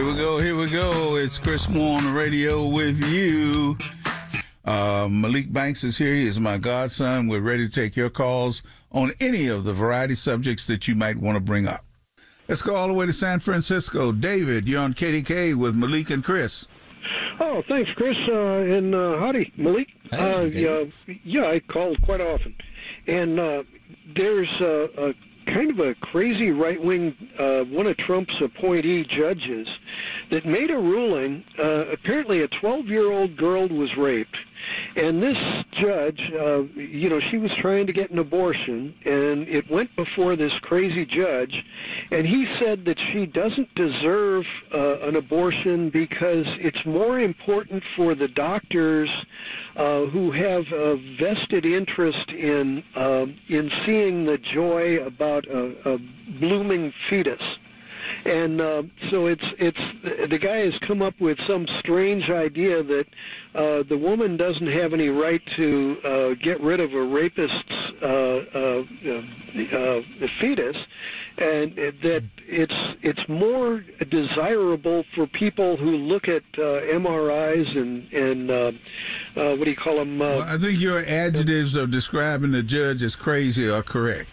Here we go. Here we go. It's Chris Moore on the radio with you. Uh, Malik Banks is here. He is my godson. We're ready to take your calls on any of the variety subjects that you might want to bring up. Let's go all the way to San Francisco. David, you're on KDKA with Malik and Chris. Oh, thanks, Chris. Uh, and uh, howdy, Malik. Hey, uh, yeah, yeah, I called quite often. And uh, there's uh, a kind of a crazy right wing, uh, one of Trump's appointee judges that made a ruling. Uh, apparently, a 12 year old girl was raped. And this judge, uh, you know, she was trying to get an abortion, and it went before this crazy judge, and he said that she doesn't deserve uh, an abortion because it's more important for the doctors uh, who have a vested interest in uh, in seeing the joy about a, a blooming fetus and uh, so it's it's the guy has come up with some strange idea that uh, the woman doesn't have any right to uh, get rid of a rapist's uh, uh, uh, fetus, and that it's it's more desirable for people who look at uh, MRIs and and uh, uh, what do you call them? Well, Uh, I think your adjectives of describing the judge as crazy are correct.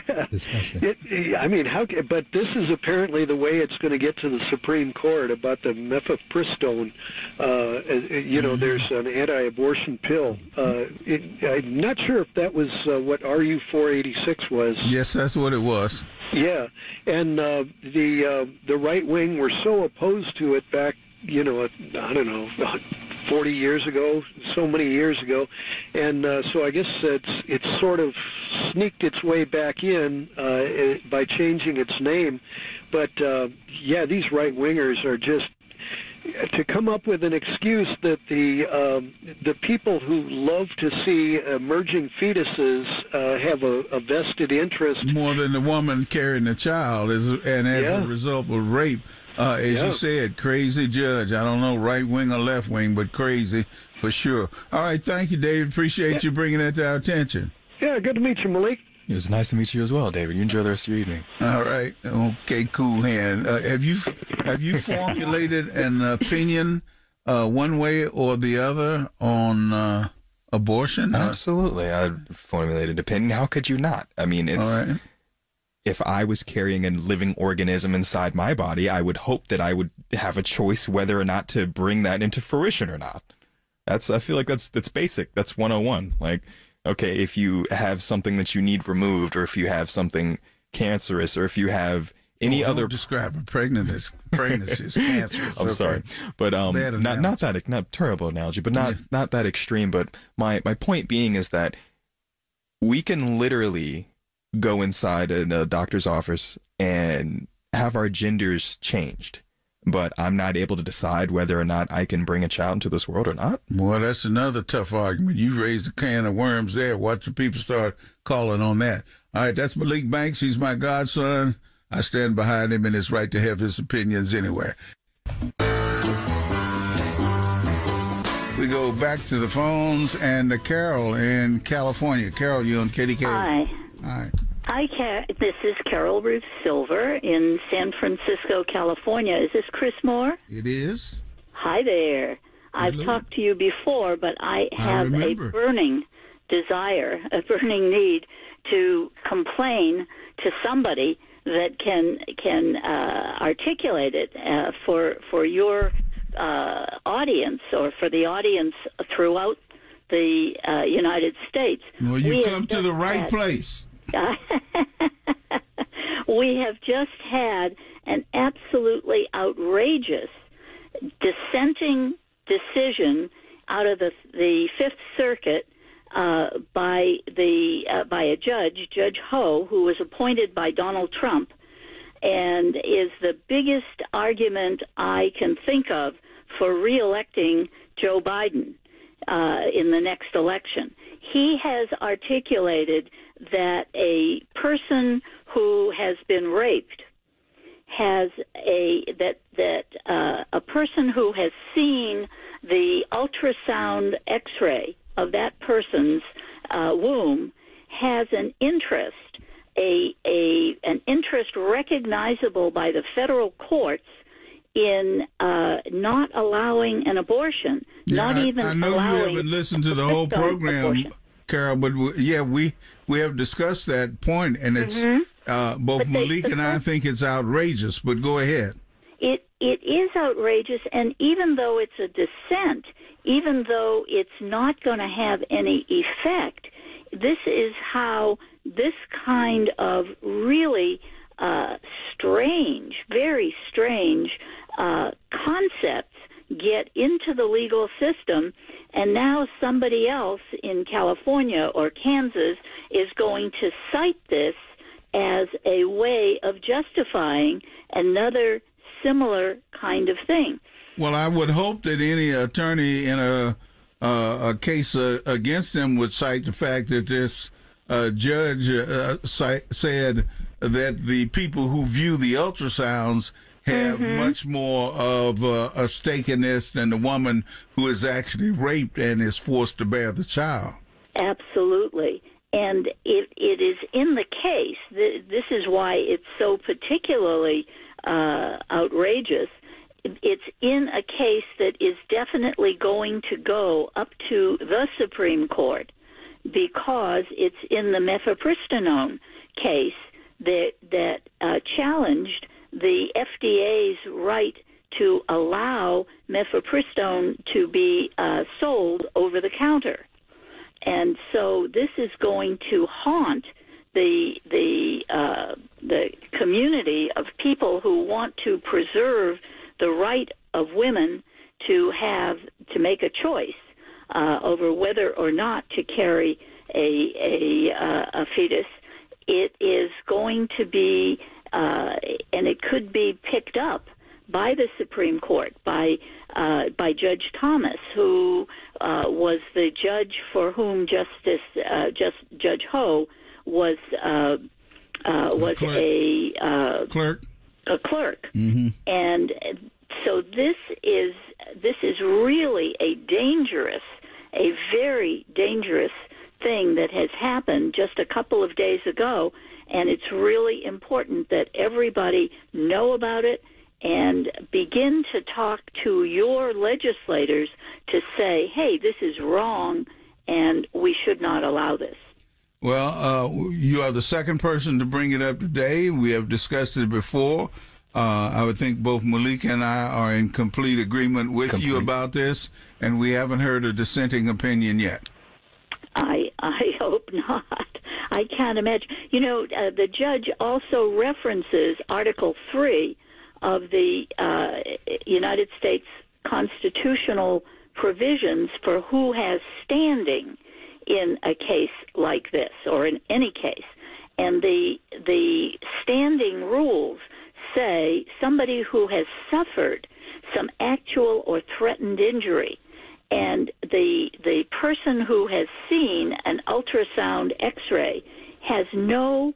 Disgusting. It, I mean, how? But this is apparently the way it's going to get to the Supreme Court about the mifepristone. Uh, uh, you know, there's an anti-abortion pill. Uh, it, I'm not sure if that was uh, what RU 486 was. Yes, that's what it was. Yeah, and uh, the uh, the right wing were so opposed to it back, you know, I don't know, 40 years ago, so many years ago, and uh, so I guess it's it's sort of sneaked its way back in uh, by changing its name, but uh, yeah, these right wingers are just to come up with an excuse that the um, the people who love to see emerging fetuses uh, have a, a vested interest More than the woman carrying the child, is, and as Yeah. a result of rape, uh, as Yeah. you said, crazy judge. I don't know right wing or left wing, but crazy for sure. All right, thank you, David. Appreciate you bringing that to our attention. Yeah, good to meet you, Malik. It was nice to meet you as well, David. You enjoy the rest of your evening. All right. Okay, cool hand. Uh, have you have you formulated an opinion uh, one way or the other on uh, abortion? Uh, Absolutely. I formulated opinion. How could you not? I mean, it's right. if I was carrying a living organism inside my body, I would hope that I would have a choice whether or not to bring that into fruition or not. That's I feel like that's that's basic. That's 101. Like okay, if you have something that you need removed or if you have something cancerous or if you have any Oh, other describe a pregnancy as pregnancy as cancerous. I'm okay. sorry, but um, Bad not not that not terrible analogy, but not Yeah. not that extreme. But my my point being is that we can literally go inside a, a doctor's office and have our genders changed, but I'm not able to decide whether or not I can bring a child into this world or not. Well, that's another tough argument. You raised a can of worms there. Watch the people start calling on that. All right, that's Malik Banks. He's my godson. I stand behind him and his right to have his opinions anywhere. We go back to the phones and to Carol in California. Carol, you on KDKA? Hi. Hi. Hi, Car- this is Carol Ruth Silver in San Francisco, California. Is this Chris Moore? It is. Hi there. I've Hello. talked to you before, but I have a burning desire, a burning need to complain to somebody that can can uh, articulate it uh, for for your uh, audience or for the audience throughout the uh, United States. Well, you We come to the right had- place. we have just had an absolutely outrageous dissenting decision out of the the Fifth Circuit uh, by the uh, by a judge, Judge Ho, who was appointed by Donald Trump, and is the biggest argument I can think of for reelecting Joe Biden uh, in the next election. He has articulated that a person who has been raped has a that that uh, a person who has seen the ultrasound X-ray of that person's uh, womb has an interest, a a an interest recognizable by the federal courts in uh, not allowing an abortion, not I, even I know allowing you haven't listened to the whole program, abortion. Carol, but we, yeah, we we have discussed that point, and it's uh, both Mm-hmm. But they- Malik and I think it's outrageous. But go ahead. it it is outrageous and even though it's a dissent even though it's not going to have any effect this is how this kind of really uh, strange very strange uh, concepts get into the legal system and now somebody else in California or Kansas is going to cite this as a way of justifying another similar kind of thing. Well, I would hope that any attorney in a uh, a case uh, against them would cite the fact that this uh, judge uh, said that the people who view the ultrasounds have much more of uh, a stake in this than the woman who is actually raped and is forced to bear the child. Absolutely. And it, it is in the case, th- this is why it's so particularly uh, outrageous. It's in a case that is definitely going to go up to the Supreme Court because it's in the mifepristone case that that uh, challenged the FDA's right to allow mifepristone to be uh, sold over the counter, and so this is going to haunt the the uh, the community of people who want to preserve the right of women to have to make a choice uh, over whether or not to carry a a, uh, a fetus. It is going to be, uh, and it could be picked up by the Supreme Court by uh, by Judge Thomas, who uh, was the judge for whom Justice uh, just Judge Ho was uh, uh, was clerk. a uh, Clerk. a clerk, and so this is this is really a dangerous, a very dangerous thing that has happened just a couple of days ago, and it's really important that everybody know about it and begin to talk to your legislators to say, "Hey, this is wrong, and we should not allow this." Well, uh, you are the second person to bring it up today. We have discussed it before. Uh, I would think both Malik and I are in complete agreement with you about this, and we haven't heard a dissenting opinion yet. I I hope not. I can't imagine. You know, uh, the judge also references Article Three of the uh, United States constitutional provisions for who has standing in a case like this or in any case. And the the standing rules say somebody who has suffered some actual or threatened injury and the the person who has seen an ultrasound x-ray has no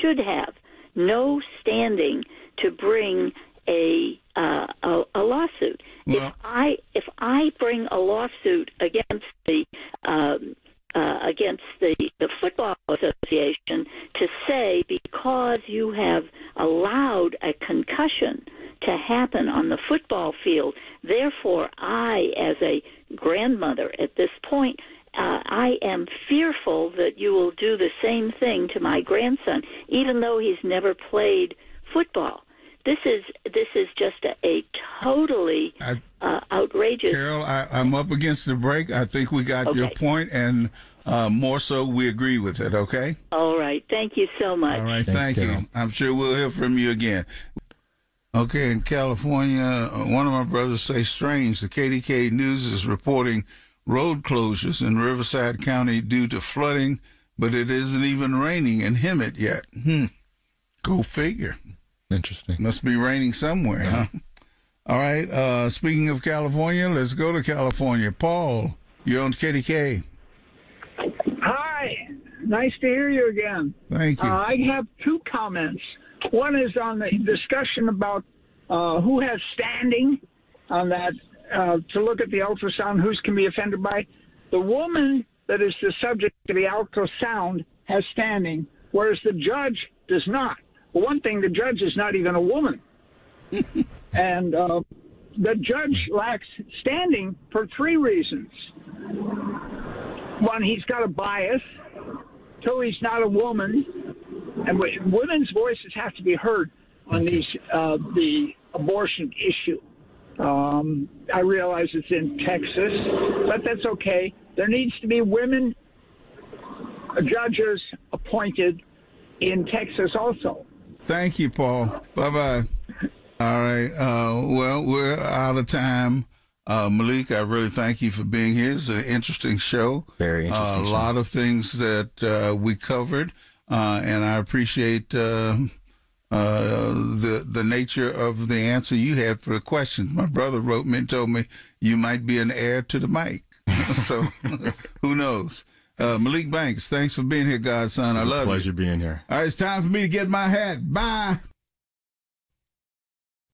should have no standing to bring a uh, a, a lawsuit. Well- if I if I bring a lawsuit against the um, uh, against the, the football association to say because you have allowed a concussion to happen on the football field, therefore I, as a grandmother at this point, uh, I am fearful that you will do the same thing to my grandson, even though he's never played football. This is this is just a, a totally I- uh, outrageous. Carol, I, I'm up against the break. I think we got your point, and uh, more so, we agree with it. Okay. All right, thank you so much. All right. Thanks, thank Carol. you. I'm sure we'll hear from you again. Okay, in California, uh, one of my brothers say strange. The KDKA News is reporting road closures in Riverside County due to flooding, but it isn't even raining in Hemet yet. Hmm. Go figure. Interesting. Must be raining somewhere, huh? All right. Uh, speaking of California, let's go to California. Paul, you're on KDKA. Hi, nice to hear you again. Thank Uh, you. I have two comments. One is on the discussion about uh, who has standing on that uh, to look at the ultrasound, who's can be offended by. The woman that is the subject of the ultrasound has standing, whereas the judge does not. One thing, the judge is not even a woman. And uh, the judge lacks standing for three reasons. One, he's got a bias. Two, he's not a woman. And women's voices have to be heard on these uh, the abortion issue. Um, I realize it's in Texas, but that's okay. There needs to be women judges appointed in Texas also. Thank you, Paul. Bye bye. All right. Uh, well, we're out of time. Uh, Malik, I really thank you for being here. It's an interesting show. Very interesting. Uh, a show. lot of things that uh, we covered, uh, and I appreciate uh, the the nature of the answer you had for the question. My brother wrote me and told me you might be an heir to the mic. so who knows? Uh, Malik Banks, thanks for being here, Godson. I love you. pleasure being here. All right, it's time for me to get my hat. Bye.